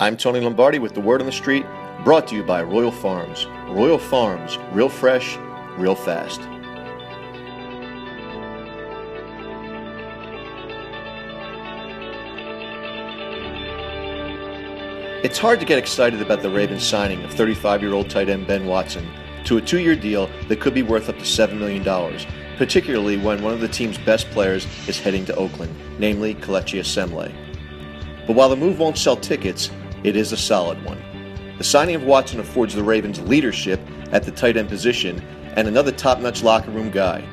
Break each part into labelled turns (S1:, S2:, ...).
S1: I'm Tony Lombardi with the Word on the Street, brought to you by Royal Farms. Royal Farms, real fresh, real fast. It's hard to get excited about the Ravens signing of 35 year old tight end Ben Watson to a two year deal that could be worth up to $7 million, particularly when one of the team's best players is heading to Oakland, namely Kelechi Osemele. But while the move won't sell tickets, it is a solid one. The signing of Watson affords the Ravens leadership at the tight end position and another top notch locker room guy.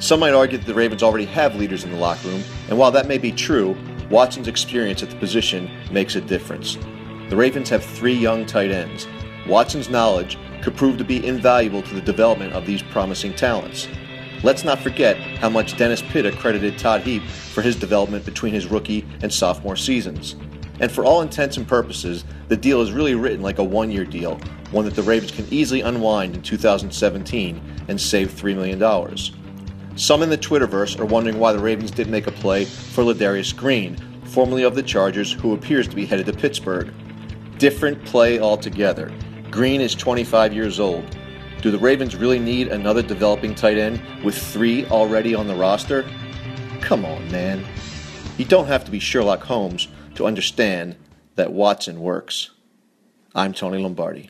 S1: Some might argue that the Ravens already have leaders in the locker room, and while that may be true, Watson's experience at the position makes a difference. The Ravens have three young tight ends. Watson's knowledge could prove to be invaluable to the development of these promising talents. Let's not forget how much Dennis Pitta credited Todd Heap for his development between his rookie and sophomore seasons. And for all intents and purposes, the deal is really written like a one year deal, one that the Ravens can easily unwind in 2017 and save $3 million. Some in the Twitterverse are wondering why the Ravens didn't make a play for Ladarius Green, formerly of the Chargers, who appears to be headed to Pittsburgh. Different play altogether. Green is 25 years old. Do the Ravens really need another developing tight end with three already on the roster? Come on, man. You don't have to be Sherlock Holmes to understand that Watson works. I'm Tony Lombardi.